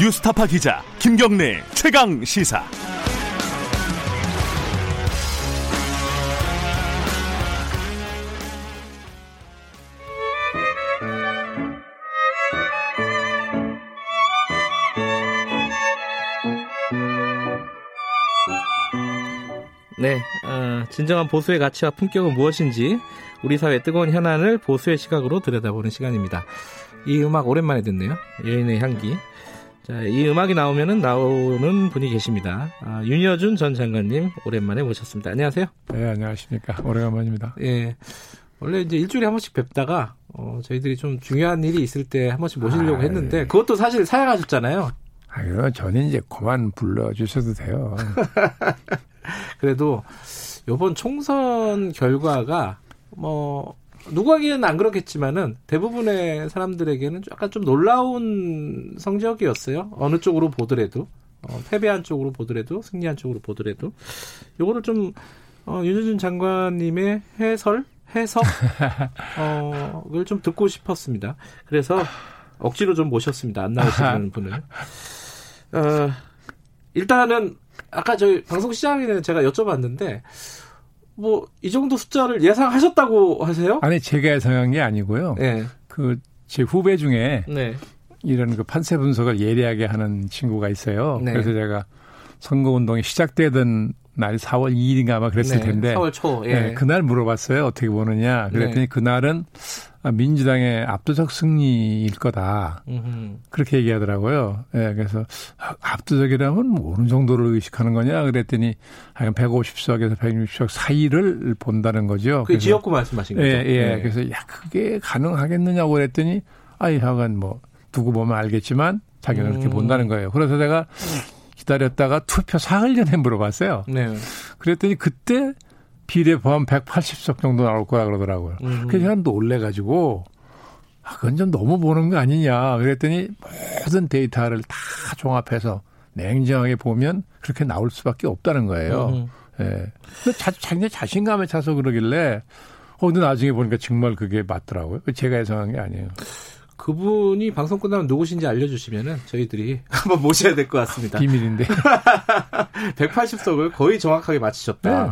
뉴스타파 기자 김경래 최강 시사. 네, 어, 진정한 보수의 가치와 품격은 무엇인지 우리 사회 뜨거운 현안을 보수의 시각으로 들여다보는 시간입니다. 이 음악 오랜만에 듣네요. 여인의 향기. 자, 이 음악이 나오면은 나오는 분이 계십니다. 아, 윤여준 전 장관님 오랜만에 모셨습니다. 안녕하세요. 네, 안녕하십니까. 오래간만입니다. 예. 원래 이제 일주일에 한 번씩 뵙다가 어, 저희들이 좀 중요한 일이 있을 때 한 번씩 모시려고 아, 했는데 예. 그것도 사실 사양하셨잖아요. 아, 그럼 저는 이제 그만 불러 주셔도 돼요. 그래도 요번 총선 결과가 뭐 누구에게는 안 그렇겠지만은 대부분의 사람들에게는 약간 좀 놀라운 성적이었어요. 어느 쪽으로 보더라도 어, 패배한 쪽으로 보더라도 승리한 쪽으로 보더라도 요거를 좀 어, 윤여준 장관님의 해설 해석 어, 좀 듣고 싶었습니다. 그래서 억지로 좀 모셨습니다. 안 나오시는 분을. 어, 일단은 아까 저희 방송 시작에 는 제가 여쭤봤는데 뭐 이 정도 숫자를 예상하셨다고 하세요? 아니, 제가 예상한 게 아니고요. 네, 그, 제 후배 중에 네, 이런 그 판세 분석을 예리하게 하는 친구가 있어요. 네. 그래서 제가 선거 운동이 시작되던 날이 4월 2일인가 아마 그랬을 네, 텐데. 4월 초, 예, 네, 그날 물어봤어요. 어떻게 보느냐. 그랬더니 네. 그날은 아, 민주당의 압도적 승리일 거다. 음흠. 그렇게 얘기하더라고요. 예, 그래서 아, 압도적이라면 뭐 어느 정도를 의식하는 거냐 그랬더니 한 150석에서 160석 사이를 본다는 거죠. 그 지역구 말씀하신 거죠? 예, 예. 네. 그래서 야 그게 가능하겠느냐고 그랬더니 아이 하간 뭐 두고 보면 알겠지만 자기는 그렇게 음. 본다는 거예요. 그래서 내가 기다렸다가 투표 사흘 전에 물어봤어요. 네. 그랬더니 그때 비례 포함 180석 정도 나올 거라 그러더라고요. 음. 그 사람 놀래가지고 아, 그건 좀 너무 보는 거 아니냐. 그랬더니 모든 데이터를 다 종합해서 냉정하게 보면 그렇게 나올 수밖에 없다는 거예요. 음. 예. 근데 자, 자기 자신감에 차서 그러길래 어, 근데 나중에 보니까 정말 그게 맞더라고요. 제가 예상한 게 아니에요. 그분이 방송 끝나면 누구신지 알려주시면은 저희들이 한번 모셔야 될 것 같습니다. 비밀인데. 180석을 거의 정확하게 맞히셨다. 네.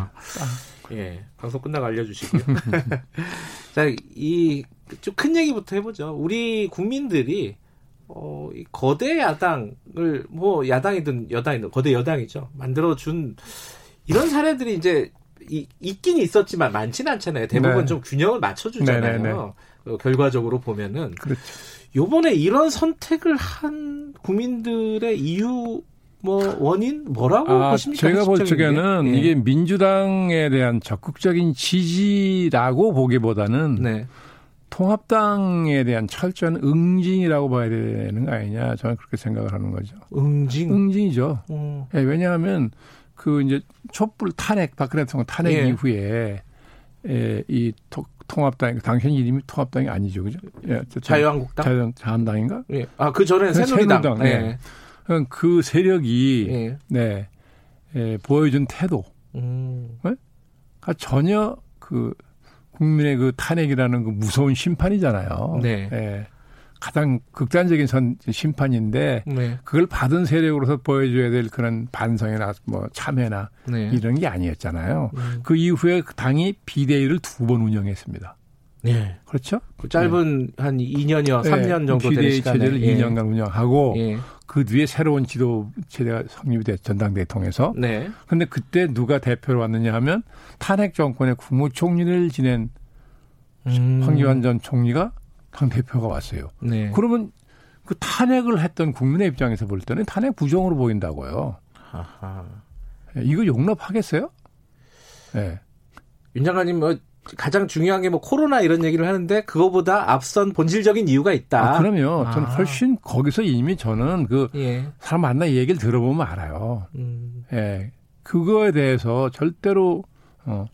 예, 방송 끝나고 알려주시고요. 자, 이 좀 큰 얘기부터 해보죠. 우리 국민들이 어, 이 거대 야당을 뭐 야당이든 여당이든 거대 여당이죠. 만들어준 이런 사례들이 이제 이- 있긴 있었지만 많지는 않잖아요. 대부분 네. 좀 균형을 맞춰주잖아요. 네, 네, 네. 어, 결과적으로 보면은 그렇죠. 요번에 이런 선택을 한 국민들의 이유 뭐 원인 뭐라고 아, 보십니까? 제가 볼? 적에는 예. 이게 민주당에 대한 적극적인 지지라고 보기보다는 네. 통합당에 대한 철저한 응징이라고 봐야 되는 거 아니냐. 저는 그렇게 생각을 하는 거죠. 응징. 응징이죠. 어. 예, 왜냐하면 그 이제 촛불 탄핵, 박근혜 대통령 탄핵 예. 이후에 예, 이 토- 통합당, 당신 이름이 통합당이 아니죠. 그죠? 예, 자유한국당. 자유, 자한당인가? 예. 아, 그 전에는 그 새누리당. 새누리당, 예. 예. 그그 세력이 예. 네, 예, 보여준 태도, 음. 가 전혀 그 국민의 그 탄핵이라는 그 무서운 심판이잖아요. 네. 예. 가장 극단적인 선 심판인데 네. 그걸 받은 세력으로서 보여줘야 될 그런 반성이나 뭐 참여나 네. 이런 게 아니었잖아요. 음. 그 이후에 그 당이 비대위를 두 번 운영했습니다. 네. 그렇죠? 그 짧은 한 2년여, 3년 네, 정도 되는 시간에 체제를 예. 2년간 운영하고 예. 그 뒤에 새로운 지도 체제가 성립이 됐 전당대회 통해서. 네. 근데 그때 누가 대표로 왔느냐 하면 탄핵 정권의 국무총리를 지낸 음. 황교안 전 총리가 당 대표가 왔어요. 네. 그러면 그 탄핵을 했던 국민의 입장에서 볼 때는 탄핵 부정으로 보인다고요. 아하. 예, 이거 용납하겠어요? 예. 윤 장관님 뭐 가장 중요한 게 뭐 코로나 이런 얘기를 하는데 그거보다 앞선 본질적인 이유가 있다. 아, 그럼요. 저는 아. 훨씬 거기서 이미 저는 그 예. 사람 만나 얘기를 들어보면 알아요. 음. 예. 그거에 대해서 절대로 어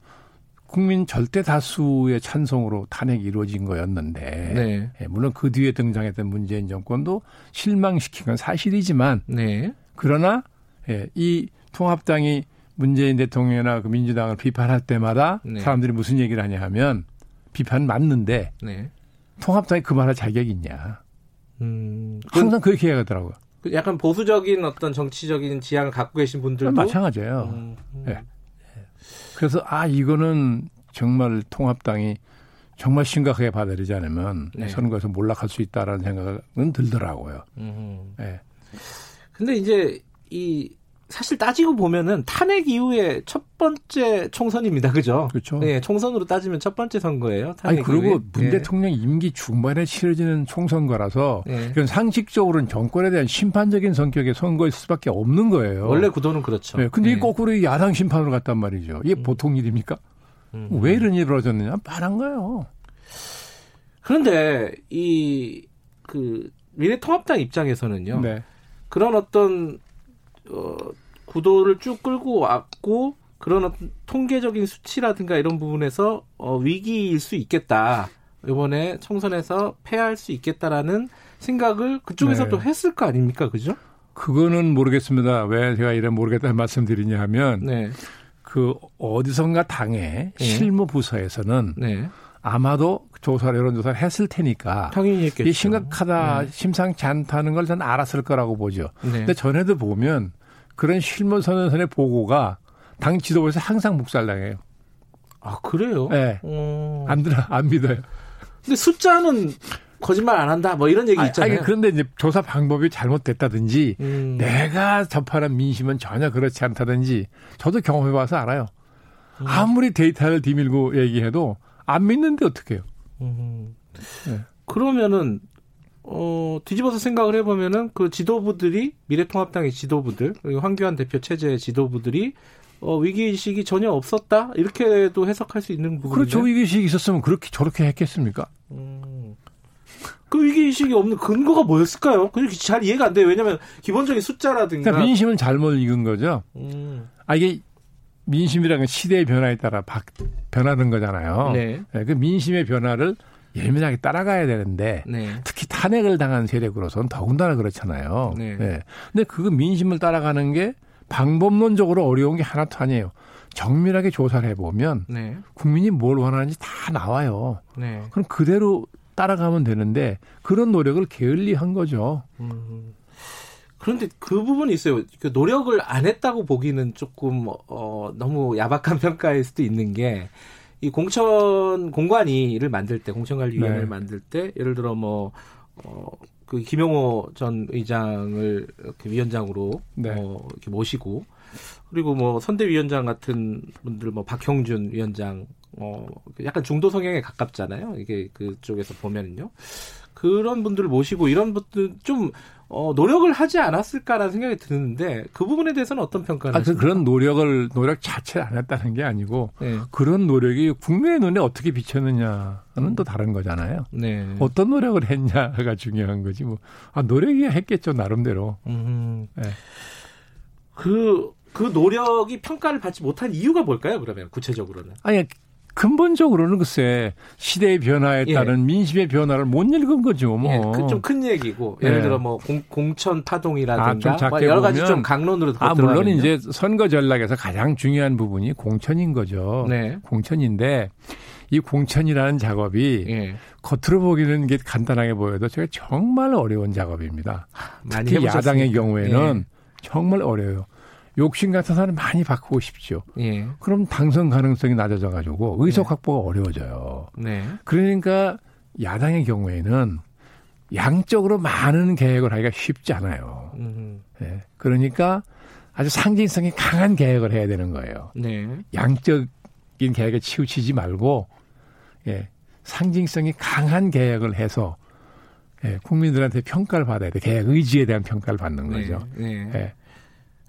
국민 절대 다수의 찬성으로 탄핵이 이루어진 거였는데 네. 예, 물론 그 뒤에 등장했던 문재인 정권도 실망시킨 건 사실이지만 네. 그러나 예, 이 통합당이 문재인 대통령이나 그 민주당을 비판할 때마다 네. 사람들이 무슨 얘기를 하냐 하면 비판 맞는데 네. 통합당이 그 말할 자격이 있냐. 음. 항상 그렇게 얘기하더라고요. 그 약간 보수적인 어떤 정치적인 지향을 갖고 계신 분들도 마찬가지예요. 음, 음. 네. 그래서 아 이거는 정말 통합당이 정말 심각하게 받아들이지 않으면 네. 선거에서 몰락할 수 있다라는 생각은 들더라고요. 음. 예. 근데 이제 이 사실 따지고 보면은 탄핵 이후에 첫 번째 총선입니다. 그죠? 그렇죠. 네, 총선으로 따지면 첫 번째 선거예요. 아니 그리고 이후에. 문 예. 대통령 임기 중반에 치러지는 총선거라서 예. 이건 상식적으로는 정권에 대한 심판적인 성격의 선거일 수밖에 없는 거예요. 원래 구도는 그렇죠. 네, 근데 예. 이 거꾸로 이 야당 심판으로 갔단 말이죠. 이게 보통 일입니까? 음. 왜 이런 일이 벌어졌느냐? 뻔한 거예요. 그런데 이 그 미래통합당 입장에서는요. 네. 그런 어떤 어, 구도를 쭉 끌고 왔고 그런 어떤 통계적인 수치라든가 이런 부분에서 어, 위기일 수 있겠다. 이번에 총선에서 패할 수 있겠다라는 생각을 그쪽에서도 네. 했을 거 아닙니까, 그죠? 그거는 모르겠습니다. 왜 제가 이런 모르겠다는 말씀드리냐 하면 네, 그 어디선가 당의 예. 실무 부서에서는 네, 아마도 조사를 여론조사를 했을 테니까 당연히 했겠죠. 이게 심각하다, 네. 심상치 않다는 걸 저는 알았을 거라고 보죠. 네. 근데 전에도 보면 그런 실무 선언선의 보고가 당 지도부에서 항상 묵살당해요. 아 그래요? 네. 어... 안 들어, 안 믿어요. 근데 숫자는 거짓말 안 한다. 뭐 이런 얘기 있잖아요. 아니, 그런데 이제 조사 방법이 잘못됐다든지 음. 내가 접하는 민심은 전혀 그렇지 않다든지 저도 경험해봐서 알아요. 음. 아무리 데이터를 뒤밀고 얘기해도 안 믿는데 어떡해요. 음. 네. 그러면은 어 뒤집어서 생각을 해보면은 그 지도부들이 미래통합당의 지도부들 황교안 대표 체제의 지도부들이 어 위기 의식이 전혀 없었다 이렇게도 해석할 수 있는 부분이죠. 그렇죠. 위기의식이 있었으면 그렇게 저렇게 했겠습니까? 음. 그 위기 의식이 없는 근거가 뭐였을까요? 그게 잘 이해가 안 돼요. 왜냐하면 기본적인 숫자라든가. 그러니까 민심을 잘못 읽은 거죠. 음. 아, 이게 민심이라는 건 시대의 변화에 따라 바, 변하는 거잖아요. 네. 네, 그 민심의 변화를 예민하게 따라가야 되는데 네. 특히 탄핵을 당한 세력으로서는 더군다나 그렇잖아요. 네. 근데 그 민심을 따라가는 게 방법론적으로 어려운 게 하나도 아니에요. 정밀하게 조사를 해보면 네. 국민이 뭘 원하는지 다 나와요. 네. 그럼 그대로 따라가면 되는데 그런 노력을 게을리 한 거죠. 음. 그런데 그 부분이 있어요. 그 노력을 안 했다고 보기는 조금 어, 너무 야박한 평가일 수도 있는 게 이 공천 공관위를 만들 때 공천관리위원회를 네. 만들 때 예를 들어 뭐 어, 그 김용호 전 의장을 이렇게 위원장으로 네. 어, 이렇게 모시고 그리고 뭐 선대위원장 같은 분들 뭐 박형준 위원장 어 약간 중도 성향에 가깝잖아요. 이게 그쪽에서 보면은요. 그런 분들을 모시고 이런 분들 좀 어, 노력을 하지 않았을까라는 생각이 드는데 그 부분에 대해서는 어떤 평가를 아, 그? 그런 노력을 노력 자체를 안 했다는 게 아니고 네. 그런 노력이 국민의 눈에 어떻게 비쳤느냐는 또 다른 거잖아요. 네. 어떤 노력을 했냐가 중요한 거지 뭐. 아, 노력이 했겠죠 나름대로. 음. 네. 그, 그 노력이 평가를 받지 못한 이유가 뭘까요, 그러면, 구체적으로는? 아니 근본적으로는 글쎄 시대의 변화에 예. 따른 민심의 변화를 못 읽은 거죠 뭐. 예, 그 좀 큰 얘기고, 예를 네. 들어 뭐, 공, 공천 아, 좀 파동이라든가, 작게 뭐 여러 가지 좀 강론으로 아 물론 들어가면요. 이제 선거 전략에서 가장 중요한 부분이 공천인 거죠. 네. 공천인데 이 공천이라는 작업이 예. 겉으로 보기는 이게 간단하게 보여도 제가 정말 어려운 작업입니다. 많이 특히 야당의 해보셨으니까. 경우에는 정말 어려워요. 욕심 같은 사람 많이 바꾸고 싶죠. 예. 그럼 당선 가능성이 낮아져 가지고 의석 확보가 어려워져요. 네. 그러니까 야당의 경우에는 양적으로 많은 계획을 하기가 쉽지 않아요. 음, 예. 그러니까 아주 상징성이 강한 계획을 해야 되는 거예요. 네. 양적인 계획에 치우치지 말고 예. 상징성이 강한 계획을 해서 예, 국민들한테 평가를 받아야 돼. 계획 의지에 대한 평가를 받는 거죠. 네. 네. 예.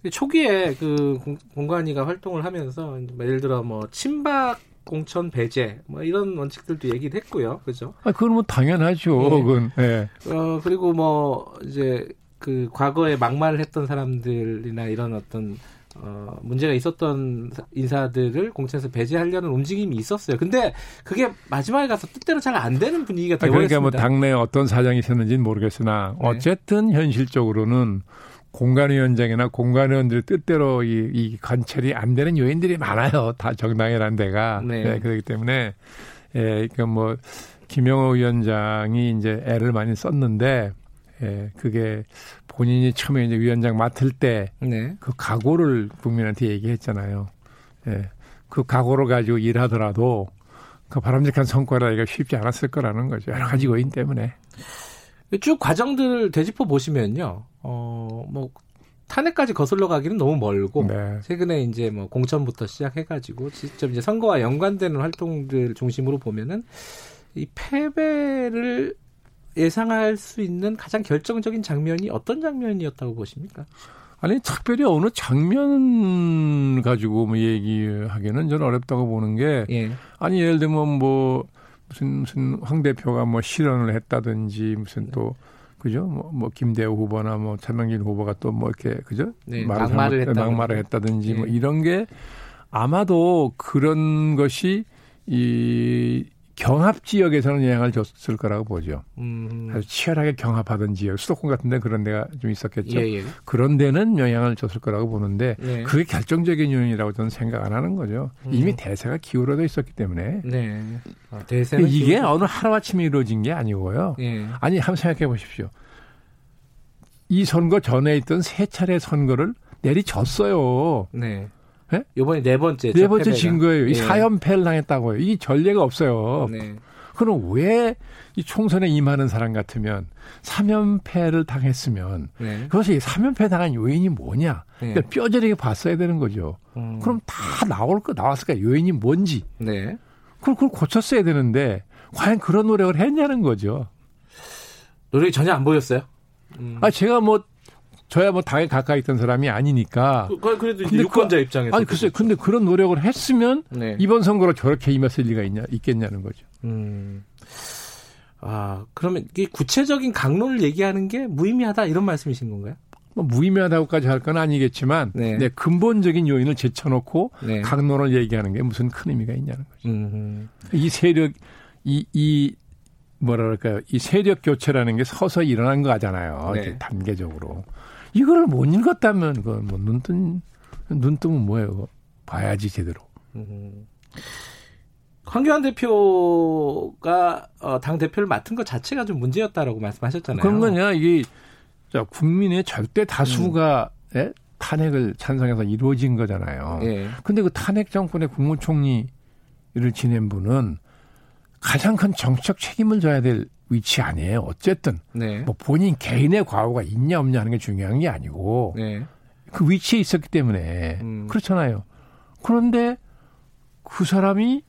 초기에 그 공- 공관위가 활동을 하면서 뭐 예를 들어 뭐 친박 공천 배제 뭐 이런 원칙들도 얘기를 했고요. 그죠? 아, 그건 뭐 당연하죠. 예. 그건 예. 어 그리고 뭐 이제 그 과거에 막말을 했던 사람들이나 이런 어떤 어 문제가 있었던 인사들을 공천에서 배제하려는 움직임이 있었어요. 근데 그게 마지막에 가서 뜻대로 잘 안 되는 분위기가 아, 되어버렸습니다. 그러니까 뭐 당내에 어떤 사정이 있었는지는 모르겠으나 네. 어쨌든 현실적으로는 공관위원장이나 공관위원들 뜻대로 이, 이 관철이 안 되는 요인들이 많아요. 다 정당이라는 데가. 네. 네, 그렇기 때문에 예, 그러니까 뭐 김영호 위원장이 이제 애를 많이 썼는데 예, 그게 본인이 처음에 이제 위원장 맡을 때그 네. 각오를 국민한테 얘기했잖아요. 예, 그 각오를 가지고 일하더라도 그 바람직한 성과를 하기가 쉽지 않았을 거라는 거죠. 여러 가지 요인 때문에. 쭉 과정들을 되짚어 보시면요. 어, 뭐 탄핵까지 거슬러 가기는 너무 멀고 네. 최근에 이제 뭐 공천부터 시작해가지고 직접 이제 선거와 연관되는 활동들 중심으로 보면은 이 패배를 예상할 수 있는 가장 결정적인 장면이 어떤 장면이었다고 보십니까? 아니 특별히 어느 장면 가지고 뭐 얘기하기는 저는 어렵다고 보는 게 예. 아니 예를 들면 뭐 무슨 무슨 황 대표가 뭐 실언을 했다든지 무슨 또 그죠 뭐, 뭐 김대호 후보나 뭐 차명진 후보가 또 뭐 이렇게 그죠 네, 말을 막말을 했다든지. 막말을 했다든지 뭐 예. 이런 게 아마도 그런 것이 이 경합 지역에서는 영향을 줬을 거라고 보죠. 음. 아주 치열하게 경합하던 지역, 수도권 같은 데 그런 데가 좀 있었겠죠. 예, 예. 그런 데는 영향을 줬을 거라고 보는데 네. 그게 결정적인 요인이라고 저는 생각 안 하는 거죠. 음. 이미 대세가 기울어져 있었기 때문에 네. 아, 대세는 이게 지금- 어느 하루아침에 이루어진 게 아니고요. 예. 아니 한번 생각해 보십시오. 이 선거 전에 있던 세 차례 선거를 내리쳤어요. 네. 예? 이번이 네 번째. 네 번째 진 거예요. 이 예. 사연패를 당했다고요. 이게 전례가 없어요. 네. 그럼 왜 이 총선에 임하는 사람 같으면 3연패를 당했으면 네. 그것이 3연패 당한 요인이 뭐냐? 네. 그러니까 뼈저리게 봤어야 되는 거죠. 음. 그럼 다 나올 거 나왔을까? 요인이 뭔지. 네. 그걸, 그걸 고쳤어야 되는데 과연 그런 노력을 했냐는 거죠. 노력이 전혀 안 보였어요. 음. 아 제가 뭐 저야 뭐 당에 가까이 있던 사람이 아니니까. 그, 그- 그래도 이제 근데 유권자 그- 입장에서 아니 글쎄 근데 그런 노력을 했으면 네. 이번 선거로 저렇게 임했을 리가 있냐 있겠냐는 거죠. 음. 아, 그러면 이게 구체적인 강론을 얘기하는 게 무의미하다 이런 말씀이신 건가요? 뭐 무의미하다고까지 할 건 아니겠지만 네. 네, 근본적인 요인을 제쳐놓고 네. 강론을 얘기하는 게 무슨 큰 의미가 있냐는 거죠. 음. 이 세력 이 이 뭐라 그럴까요? 이 세력 교체라는 게 서서 일어난 거잖아요. 네. 단계적으로. 이거를 못 읽었다면 그건 뭐 눈뜬 눈 뜨면 뭐예요? 봐야지 제대로. 음. 황교안 대표가 어, 당 대표를 맡은 것 자체가 좀 문제였다라고 말씀하셨잖아요. 그런 거냐 이게 자, 국민의 절대 다수가 음. 예? 탄핵을 찬성해서 이루어진 거잖아요. 예. 근데 그 탄핵 정권의 국무총리를 지낸 분은 가장 큰 정치적 책임을 져야 될 위치 아니에요. 어쨌든 네. 뭐 본인 개인의 과오가 있냐 없냐 하는 게 중요한 게 아니고 네. 그 위치에 있었기 때문에 음. 그렇잖아요. 그런데 그 사람이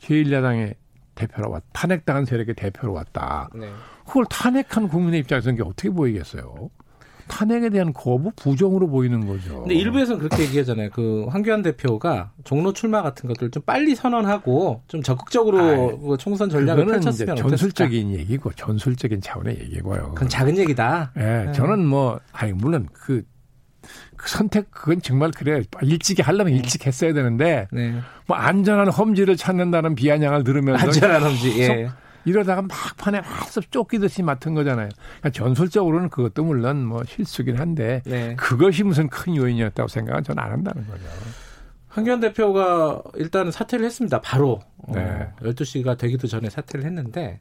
제1야당의 대표로 왔, 탄핵당한 세력의 대표로 왔다. 네. 그걸 탄핵한 국민의 입장에서는 어떻게 보이겠어요? 탄핵에 대한 거부 부정으로 보이는 거죠. 근데 일부에서는 그렇게 얘기하잖아요. 그 황교안 대표가 종로 출마 같은 것들 좀 빨리 선언하고 좀 적극적으로 그 총선 전략을 펼쳤으면 어땠을까? 전술적인 얘기고 전술적인 차원의 얘기고요. 그건 작은 얘기다. 예, 네. 저는 뭐 아니 물론 그, 그 선택 그건 정말 그래 일찍이 하려면 일찍 했어야 되는데 네. 뭐 안전한 험지를 찾는다는 비아냥을 들으면서 안전한 험지. 예. 이러다가 막판에 와서 쫓기듯이 맡은 거잖아요. 그러니까 전술적으로는 그것도 물론 뭐 실수긴 한데 네. 그것이 무슨 큰 요인이었다고 생각은 저는 안 한다는 거죠. 황교안 대표가 일단은 사퇴를 했습니다. 바로 어, 네. 12시가 되기도 전에 사퇴를 했는데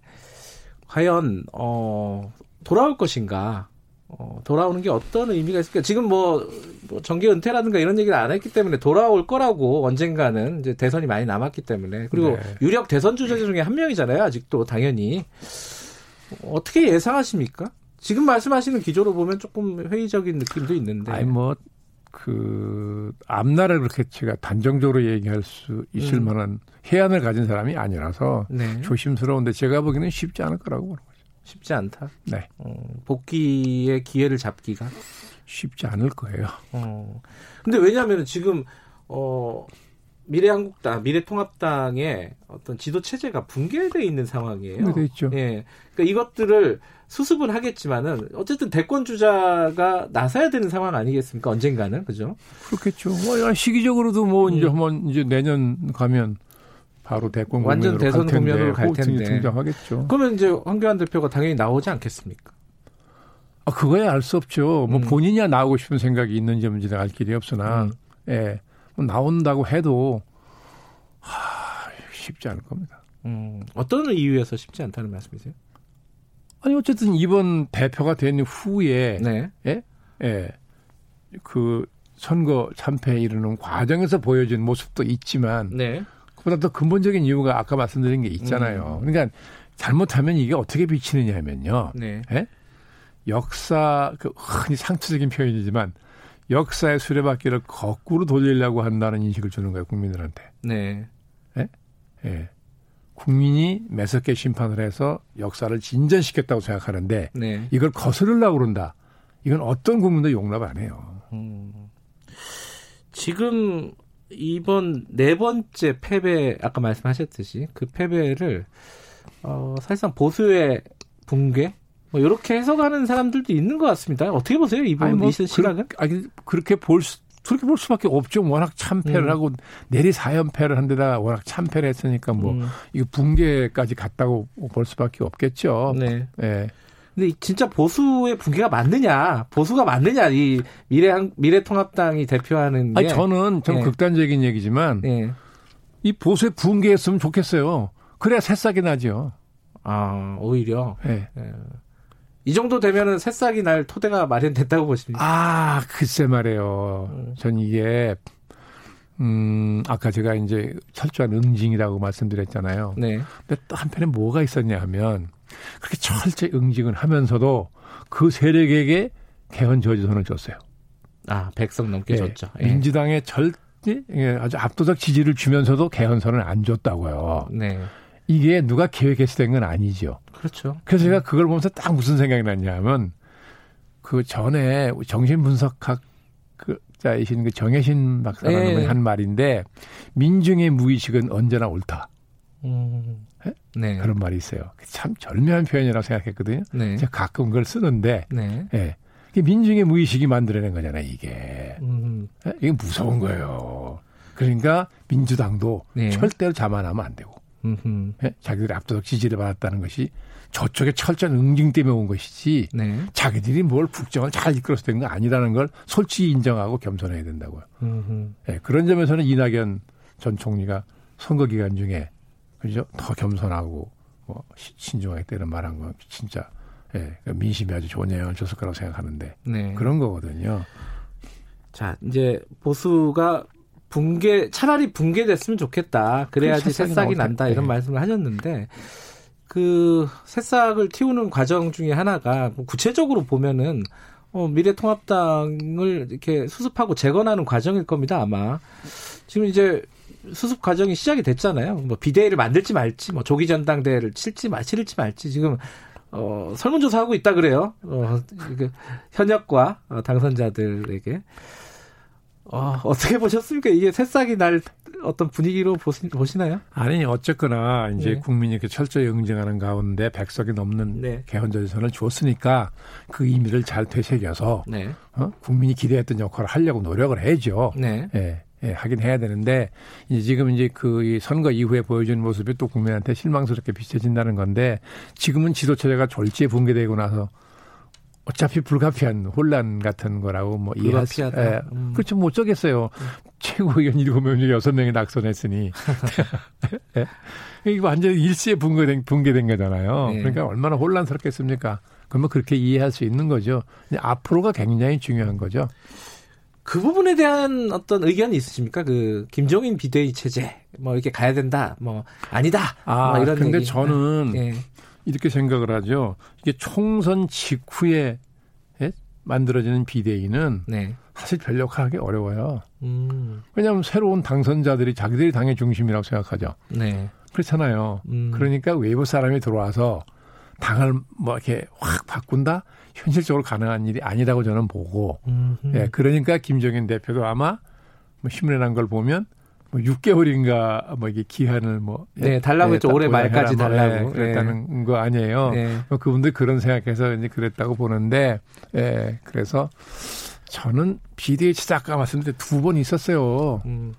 과연 어, 돌아올 것인가? 어, 돌아오는 게 어떤 의미가 있을까? 지금 뭐, 뭐 정계 은퇴라든가 이런 얘기를 안 했기 때문에 돌아올 거라고 언젠가는 이제 대선이 많이 남았기 때문에 그리고 네. 유력 대선 주자 중에 한 명이잖아요. 아직도 당연히 어떻게 예상하십니까? 지금 말씀하시는 기조로 보면 조금 회의적인 느낌도 있는데. 아니 뭐, 뭐그 앞날을 그렇게 제가 단정적으로 얘기할 수 있을 음. 만한 해안을 가진 사람이 아니라서 네. 조심스러운데 제가 보기에는 쉽지 않을 거라고 보는. 쉽지 않다. 네, 어, 복귀의 기회를 잡기가. 쉽지 않을 거예요. 어. 근데 왜냐하면 지금 어 미래한국당, 미래통합당의 어떤 지도 체제가 붕괴돼 있는 상황이에요. 붕괴돼 있죠. 예. 그러니까 이것들을 수습은 하겠지만은 어쨌든 대권 주자가 나서야 되는 상황 아니겠습니까? 언젠가는 그죠? 그렇겠죠. 뭐 시기적으로도 뭐 이제 음. 한번 이제 내년 가면 바로 대권 완전 대선 갈 텐데, 국면으로 갈 텐데. 등장하겠죠. 그러면 이제 황교안 대표가 당연히 나오지 않겠습니까? 아, 그거야 알 수 없죠. 뭐 음. 본인이야 나오고 싶은 생각이 있는지 없는지 알 길이 없으나, 음. 예, 뭐 나온다고 해도 하, 쉽지 않을 겁니다. 음, 어떤 이유에서 쉽지 않다는 말씀이세요? 아니 어쨌든 이번 대표가 된 후에 네. 예? 예. 그 선거 참패에 이르는 과정에서 보여준 모습도 있지만 네. 그보다 더 근본적인 이유가 아까 말씀드린 게 있잖아요. 그러니까 잘못하면 이게 어떻게 비치느냐 하면요. 네. 예? 역사 그 흔히 상투적인 표현이지만 역사의 수레바퀴를 거꾸로 돌리려고 한다는 인식을 주는 거예요 국민들한테. 네. 예. 국민이 매섭게 심판을 해서 역사를 진전시켰다고 생각하는데 네. 이걸 거스르려고 그런다. 이건 어떤 국민도 용납 안 해요. 음. 지금 이번 네 번째 패배 아까 말씀하셨듯이 그 패배를 어, 사실상 보수의 붕괴 뭐 이렇게 해석하는 사람들도 있는 것 같습니다. 어떻게 보세요 이번 뭐이 시각은? 그, 아니, 그렇게 볼 수, 그렇게 볼 수밖에 없죠. 워낙 참패를 음. 하고 내리 사연패를 한 데다 워낙 참패를 했으니까 뭐 음, 이거 붕괴까지 갔다고 볼 수밖에 없겠죠. 네. 예. 근데 이 진짜 보수의 붕괴가 맞느냐, 보수가 맞느냐, 이 미래 미래통합당이 대표하는 게. 아니 저는 좀 예. 극단적인 얘기지만 예. 이 보수의 붕괴했으면 좋겠어요. 그래야 새싹이 나죠. 아 오히려 예. 예. 이 정도 되면은 새싹이 날 토대가 마련됐다고 보십니까? 아, 글쎄 말이에요. 음. 전 이게, 음, 아까 제가 이제 철저한 응징이라고 말씀드렸잖아요. 네. 근데 또 한편에 뭐가 있었냐 하면, 그렇게 철저히 응징을 하면서도 그 세력에게 개헌 저지선을 줬어요. 아 백석 넘게 예. 줬죠. 예. 민주당에 절, 예, 아주 압도적 지지를 주면서도 개헌선을 안 줬다고요. 네. 이게 누가 계획해서 된 건 아니죠. 그렇죠. 그래서 제가 그걸 보면서 딱 무슨 생각이 났냐 하면 그 전에 정신분석학 자이신 그 정혜신 박사라는 예. 분이 한 말인데 민중의 무의식은 언제나 옳다. 음. 예? 네. 그런 말이 있어요. 참 절묘한 표현이라고 생각했거든요. 네. 제가 가끔 그걸 쓰는데 네. 예. 민중의 무의식이 만들어낸 거잖아요, 이게. 음. 예? 이게 무서운 거예요. 그러니까 민주당도 네. 절대로 자만하면 안 되고. 예? 자기들이 압도적 지지를 받았다는 것이 저쪽에 철저한 응징 때문에 온 것이지 네. 자기들이 뭘 국정을 잘 이끌어서 된거 아니라는 걸 솔직히 인정하고 겸손해야 된다고요. 예, 그런 점에서는 이낙연 전 총리가 선거 기간 중에 그죠 더 겸손하고 뭐 시- 신중하게 때는 말한 건 진짜 예, 민심이 아주 좋은 영향을 줬을 거라고 생각하는데 네. 그런 거거든요. 자, 이제 보수가 붕괴 차라리 붕괴됐으면 좋겠다. 그래야지 그 새싹이 새싹이 난다. 이런 말씀을 하셨는데 그 새싹을 틔우는 과정 중에 하나가 구체적으로 보면은 어, 미래통합당을 이렇게 수습하고 재건하는 과정일 겁니다 아마 지금 이제 수습 과정이 시작이 됐잖아요. 뭐 비대위를 만들지 말지, 뭐 조기 전당대회를 칠지 말 치를지 말지 지금 어, 설문조사하고 있다 그래요. 어, 이게 현역과 어, 당선자들에게. 어, 어떻게 보셨습니까? 이게 새싹이 날 어떤 분위기로 보시, 보시나요? 아니 어쨌거나 이제 네. 국민이 이렇게 철저히 응징하는 가운데 백석이 넘는 네. 개헌전선을 줬으니까 그 의미를 잘 되새겨서 네. 어? 국민이 기대했던 역할을 하려고 노력을 해야죠. 네. 예, 예, 하긴 해야 되는데 이제 지금 이제 그이 선거 이후에 보여주는 모습이 또 국민한테 실망스럽게 비춰진다는 건데 지금은 지도체제가 졸지에 붕괴되고 나서 어차피 불가피한 혼란 같은 거라고 뭐 불가피하다. 예, 음. 그렇죠 못 저겠어요. 최고위원 7명 중에 6명이 낙선했으니 예? 이게 완전 히 일시에 붕괴된 붕괴된 거잖아요. 네. 그러니까 얼마나 혼란스럽겠습니까? 그러면 그렇게 이해할 수 있는 거죠. 앞으로가 굉장히 중요한 거죠. 그 부분에 대한 어떤 의견이 있으십니까? 그 김종인 비대위 체제 뭐 이렇게 가야 된다. 뭐 아니다. 아, 뭐 이런 근데 얘기. 저는 예. 이렇게 생각을 하죠. 이게 총선 직후에 예? 만들어지는 비대위는 네. 사실 별 역할하기 어려워요. 음. 왜냐하면 새로운 당선자들이 자기들이 당의 중심이라고 생각하죠. 네. 그렇잖아요. 음. 그러니까 외부 사람이 들어와서 당을 뭐 이렇게 확 바꾼다? 현실적으로 가능한 일이 아니라고 저는 보고, 음. 예, 그러니까 김정인 대표도 아마 뭐 신문에 난걸 보면 뭐 6개월인가 뭐 이게 기한을 뭐 네, 달라고 했죠. 올해 말까지 뭐, 달라고. 예, 그랬다는 거 아니에요. 네. 뭐 그분들 그런 생각해서 이제 그랬다고 보는데, 예, 그래서 저는 비대위 치자 아까 말씀드린 두 번 있었어요. 음.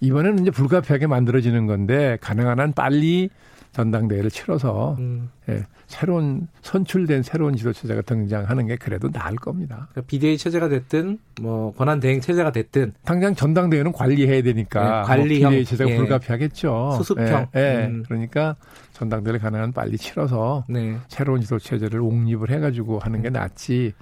이번에는 이제 불가피하게 만들어지는 건데 가능한 한 빨리 전당대회를 치러서 음. 예, 새로운 선출된 새로운 지도 체제가 등장하는 게 그래도 나을 겁니다. 그러니까 비대위 체제가 됐든 뭐 권한 대행 체제가 됐든 당장 전당대회는 관리해야 되니까 네, 관리형, 뭐 비대위 체제가 예. 불가피하겠죠. 수습형. 예, 예. 음. 그러니까 전당대회를 가능한 빨리 치러서 네. 새로운 지도 체제를 옹립을 해가지고 하는 게 낫지.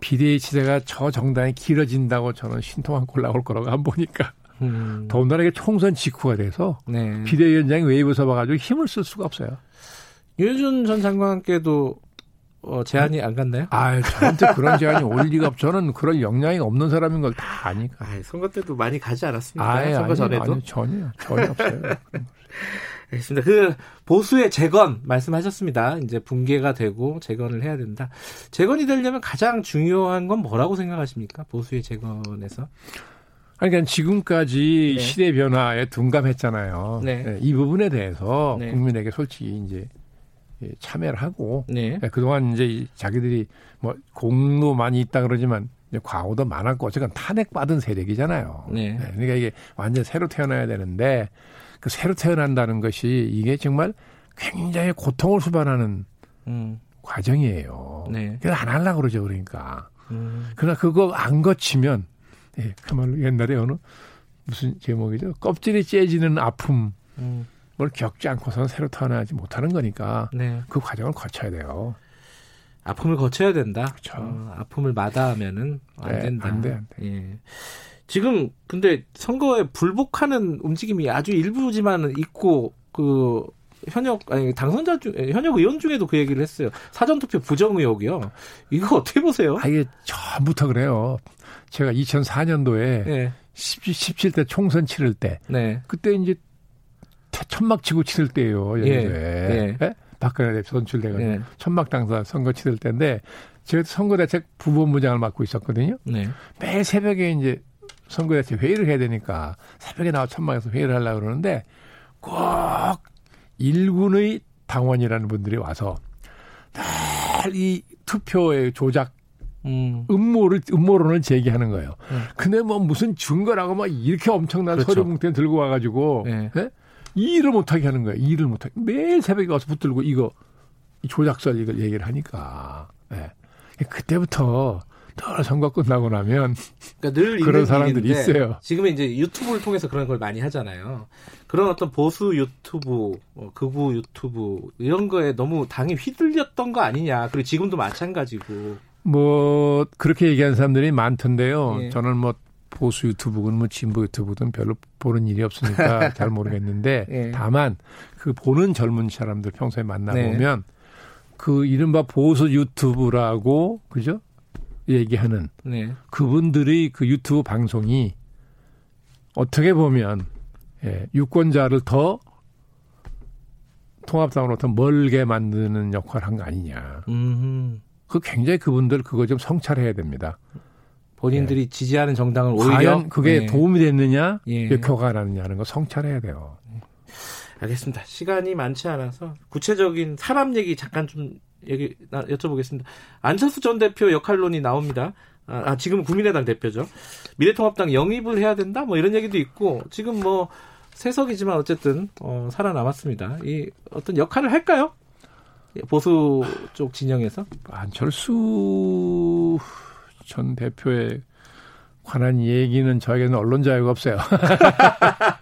비대위 체제가 저 정당이 길어진다고 저는 신통한 꼴 나올 거라고 안 보니까 음. 더군다나 이게 총선 직후가 돼서 네. 비대위원장이 웨이브 서봐가지고 힘을 쓸 수가 없어요. 윤준 전 장관께도 어, 제안이 안 갔나요? 아, 저한테 그런 제안이 올 리가 없. 저는 그런 역량이 없는 사람인 걸 다 아니까. 아, 선거 때도 많이 가지 않았습니까? 아예 선거 아니, 전에도. 아니, 전혀 전혀 없어요. 알겠습니다. 그 보수의 재건 말씀하셨습니다. 이제 붕괴가 되고 재건을 해야 된다. 재건이 되려면 가장 중요한 건 뭐라고 생각하십니까? 보수의 재건에서. 그러니까 지금까지 네. 시대 변화에 둔감했잖아요. 네. 네, 이 부분에 대해서 네. 국민에게 솔직히 이제 예, 참여를 하고 네. 예, 그동안 이제 이 자기들이 뭐 공로 많이 있다 그러지만 과오도 많았고 어쨌건 탄핵받은 세력이잖아요. 네. 그러니까 이게 완전 새로 태어나야 되는데 그 새로 태어난다는 것이 이게 정말 굉장히 고통을 수반하는 음. 과정이에요. 네. 그래서 안 하려고 그러죠, 그러니까. 음. 그러나 그거 안 거치면, 예, 그 말로 옛날에 어느 무슨 제목이죠? 껍질이 째지는 아픔을 음. 겪지 않고서는 새로 태어나지 못하는 거니까 네. 그 과정을 거쳐야 돼요. 아픔을 거쳐야 된다. 그렇죠. 어, 아픔을 마다하면은 안 네, 된다. 안 돼, 안 예. 지금 근데 선거에 불복하는 움직임이 아주 일부지만 있고 그 현역 아니 당선자 중 현역 의원 중에도 그 얘기를 했어요. 사전 투표 부정 의혹이요. 이거 어떻게 보세요? 아, 이게 처음부터 그래요. 제가 2004년도에 네. 17 대 총선 치를 때, 네. 그때 이제 천막 치고 치를 때예요. 예, 연주에. 예? 박근혜 대표 선출돼가지고 네. 천막 당사 선거 치를 때인데 제가 선거대책 부본부장을 맡고 있었거든요. 네. 매 새벽에 이제 선거대책 회의를 해야 되니까 새벽에 나와 천막에서 회의를 하려고 그러는데 꼭 일군의 당원이라는 분들이 와서 늘 이 투표의 조작 음. 음모를 음모론을 제기하는 거예요. 네. 근데 뭐 무슨 증거라고 막 이렇게 엄청난 그렇죠. 서류 뭉태 들고 와가지고 네. 예? 일을 못하게 하는 거예요. 일을 못하게 매일 새벽에 와서 붙들고 이거 이 조작설 이걸 얘기를 하니까 예. 그때부터 늘 선거 끝나고 나면 그러니까 늘 그런 사람들이 있어요. 지금 이제 유튜브를 통해서 그런 걸 많이 하잖아요. 그런 어떤 보수 유튜브, 뭐 극우 유튜브 이런 거에 너무 당이 휘둘렸던 거 아니냐. 그리고 지금도 마찬가지고. 뭐 그렇게 얘기하는 사람들이 많던데요. 예. 저는 뭐 보수 유튜브든 뭐 진보 유튜브든 별로 보는 일이 없으니까 잘 모르겠는데 예. 다만 그 보는 젊은 사람들 평소에 만나 네. 보면 그 이른바 보수 유튜브라고 그죠? 얘기하는 네. 그분들의 그 유튜브 방송이 어떻게 보면 예, 유권자를 더 통합당으로 더 멀게 만드는 역할을 한 거 아니냐. 음. 그 굉장히 그분들 그거 좀 성찰해야 됩니다. 본인들이 지지하는 정당을 오히려 과연 그게 네. 도움이 됐느냐, 예. 역효과가 나느냐는 거 성찰해야 돼요. 알겠습니다. 시간이 많지 않아서 구체적인 사람 얘기 잠깐 좀 얘기 나- 여쭤보겠습니다. 안철수 전 대표 역할론이 나옵니다. 아, 아, 지금 국민의당 대표죠. 미래통합당 영입을 해야 된다. 뭐 이런 얘기도 있고 지금 뭐 세석이지만 어쨌든 어, 살아남았습니다. 이 어떤 역할을 할까요? 보수 쪽 진영에서 안철수 전 대표에 관한 얘기는 저에게는 언론 자유가 없어요.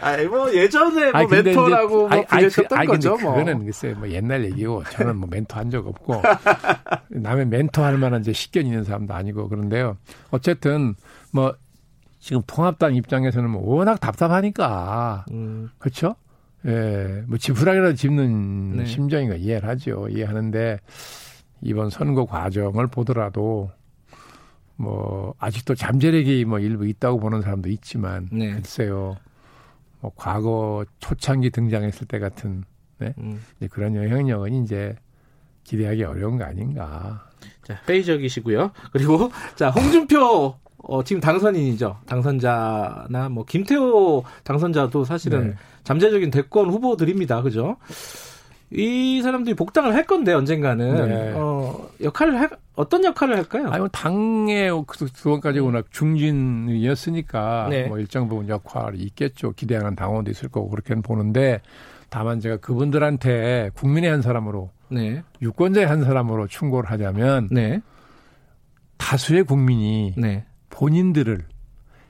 아이 뭐 예전에 뭐 아니, 근데 이제- 멘토라고 뭐 아니, 아니, 그- 아니, 거죠. 뭐. 그거는 글쎄 뭐 옛날 얘기고 저는 뭐 멘토 한 적 없고 남의 멘토 할 만한 이제 식견 있는 사람도 아니고 그런데요. 어쨌든 뭐 지금 통합당 입장에서는 뭐 워낙 답답하니까 음, 그렇죠? 예, 뭐 지푸라기라도 짚는 네. 심정인 거 이해를 하죠. 이해하는데 이번 선거 과정을 보더라도 뭐 아직도 잠재력이 뭐 일부 있다고 보는 사람도 있지만 네. 글쎄요. 뭐 과거 초창기 등장했을 때 같은 음. 이제 그런 영향력은 이제 기대하기 어려운 거 아닌가. 자, 회의적이시고요. 그리고 자, 홍준표 어, 지금 당선인이죠. 당선자나 뭐 김태호 당선자도 사실은 네. 잠재적인 대권 후보들입니다. 그죠? 이 사람들이 복당을 할 건데 언젠가는 네. 어, 역할을 할 어떤 역할을 할까요? 아니 뭐 당의 그- 그동안까지 워낙 중진이었으니까 네. 뭐 일정 부분 역할이 있겠죠. 기대하는 당원도 있을 거고 그렇게는 보는데 다만 제가 그분들한테 국민의 한 사람으로 네. 유권자의 한 사람으로 충고를 하자면 네. 다수의 국민이 네. 본인들을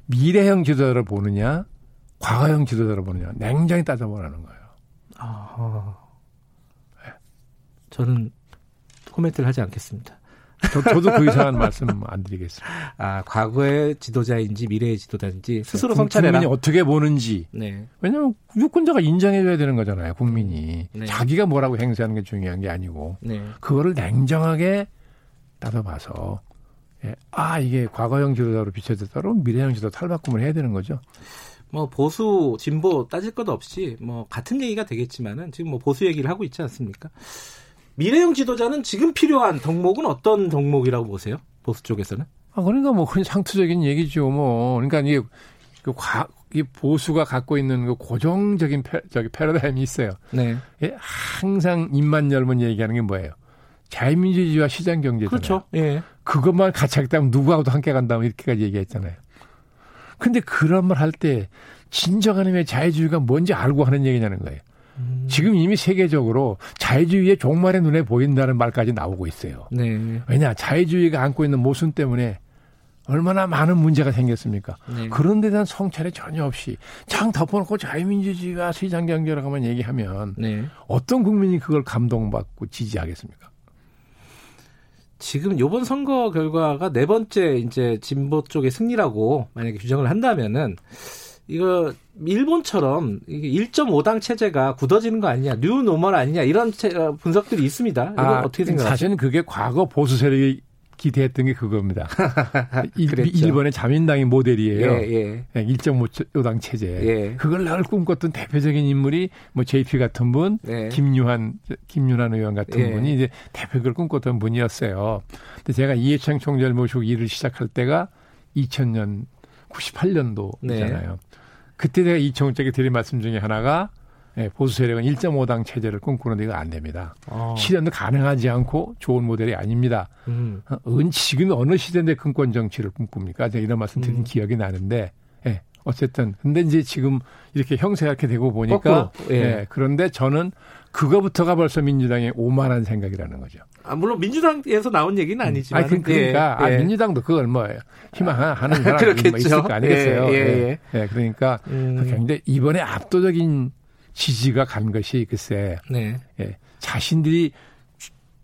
미래형 지도자로 보느냐 과거형 지도자로 보느냐 냉정히 따져보라는 거예요. 아, 저는 코멘트를 하지 않겠습니다. 저, 저도 그 이상한 말씀 안 드리겠습니다. 아, 과거의 지도자인지 미래의 지도자인지 스스로 국- 성찰해라. 국민이 어떻게 보는지 네. 왜냐하면 유권자가 인정해줘야 되는 거잖아요. 국민이 네. 자기가 뭐라고 행세하는 게 중요한 게 아니고 네. 그거를 냉정하게 따져봐서 예, 아 이게 과거형 지도자로 비춰졌다로 미래형 지도 탈바꿈을 해야 되는 거죠. 뭐 보수 진보 따질 것 없이 뭐 같은 얘기가 되겠지만은 지금 뭐 보수 얘기를 하고 있지 않습니까? 미래형 지도자는 지금 필요한 덕목은 어떤 덕목이라고 보세요? 보수 쪽에서는? 아 그러니까 뭐 그런 상투적인 얘기죠. 뭐 그러니까 이게 그 과, 이 보수가 갖고 있는 그 고정적인 패, 저기 패러다임이 있어요. 네. 예, 항상 입만 열면 얘기하는 게 뭐예요? 자유민주주의와 시장 경제잖아요. 그렇죠. 예. 그것만 같이 하겠다면 누구하고도 함께 간다면 이렇게까지 얘기했잖아요. 근데 그런 말 할 때 진정한 의미의 자유주의가 뭔지 알고 하는 얘기냐는 거예요. 음. 지금 이미 세계적으로 자유주의의 종말의 눈에 보인다는 말까지 나오고 있어요. 네. 왜냐 자유주의가 안고 있는 모순 때문에 얼마나 많은 문제가 생겼습니까? 네. 그런 데 대한 성찰이 전혀 없이 장 덮어놓고 자유민주주의와 시장경제라고만 얘기하면 네. 어떤 국민이 그걸 감동받고 지지하겠습니까? 지금 요번 선거 결과가 네 번째 이제 진보 쪽의 승리라고 만약에 규정을 한다면은 이거 일본처럼 이게 1.5당 체제가 굳어지는 거 아니냐, 뉴 노멀 아니냐 이런 체- 어, 분석들이 있습니다. 이거 어떻게 생각하세요? 사실은 그게 과거 보수 세력이 기대했던 게 그겁니다. 일. 일본의 자민당이 모델이에요. 예, 예. 1.5당 체제. 예. 그걸 날 꿈꿨던 대표적인 인물이 뭐 JP 같은 분, 네. 김유한 김유한 의원 같은 예. 분이 이제 대표를 꿈꿨던 분이었어요. 근데 제가 이해창 총재를 모시고 일을 시작할 때가 2000년 98년도잖아요. 그때 제가 이청훈 쪽에 드린 말씀 중에 하나가 예, 보수 세력은 1.5당 체제를 꿈꾸는데 이거 안 됩니다. 어. 실현도 가능하지 않고 좋은 모델이 아닙니다. 음. 어, 은 지금 어느 시대인데 근권 정치를 꿈꿉니까? 제가 이런 말씀 드린 음. 기억이 나는데, 예, 어쨌든 근데 이제 지금 이렇게 형세가 이렇게 되고 보니까, 예. 예, 그런데 저는 그거부터가 벌써 민주당의 오만한 생각이라는 거죠. 아, 물론 민주당에서 나온 얘기는 아니지만. 아, 그, 그러니까 예, 아, 예. 민주당도 그걸 뭐 희망하는 사람이 뭐. 있을 거 아니겠어요? 예, 예, 예, 그러니까 음. 굉장히 이번에 압도적인 지지가 간 것이 글쎄, 네, 예, 자신들이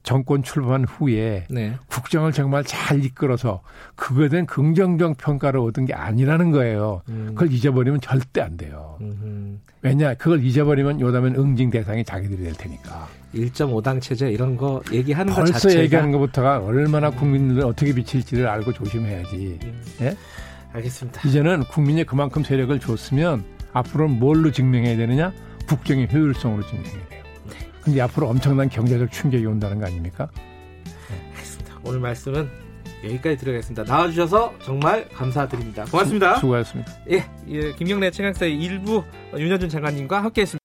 정권 출범한 후에 네. 국정을 정말 잘 이끌어서 그거에 대한 긍정적 평가를 얻은 게 아니라는 거예요. 음. 그걸 잊어버리면 절대 안 돼요. 음. 왜냐, 그걸 잊어버리면 요다면 응징 대상이 자기들이 될 테니까. 1.5당 체제 이런 거 얘기하는 것 벌써 자체가 얘기하는 것부터가 얼마나 국민들을 어떻게 비칠지를 알고 조심해야지. 예? 알겠습니다. 이제는 국민이 그만큼 세력을 줬으면 앞으로는 뭘로 증명해야 되느냐? 국정의 효율성으로 증명해야 돼요. 근데 앞으로 엄청난 경제적 충격이 온다는 거 아닙니까? 알겠습니다. 오늘 말씀은 여기까지 드리겠습니다. 나와주셔서 정말 감사드립니다. 고맙습니다. 수 고하셨습니다. 예, 예 김경래 최강사의 일부 윤여준 장관님과 함께했습니다.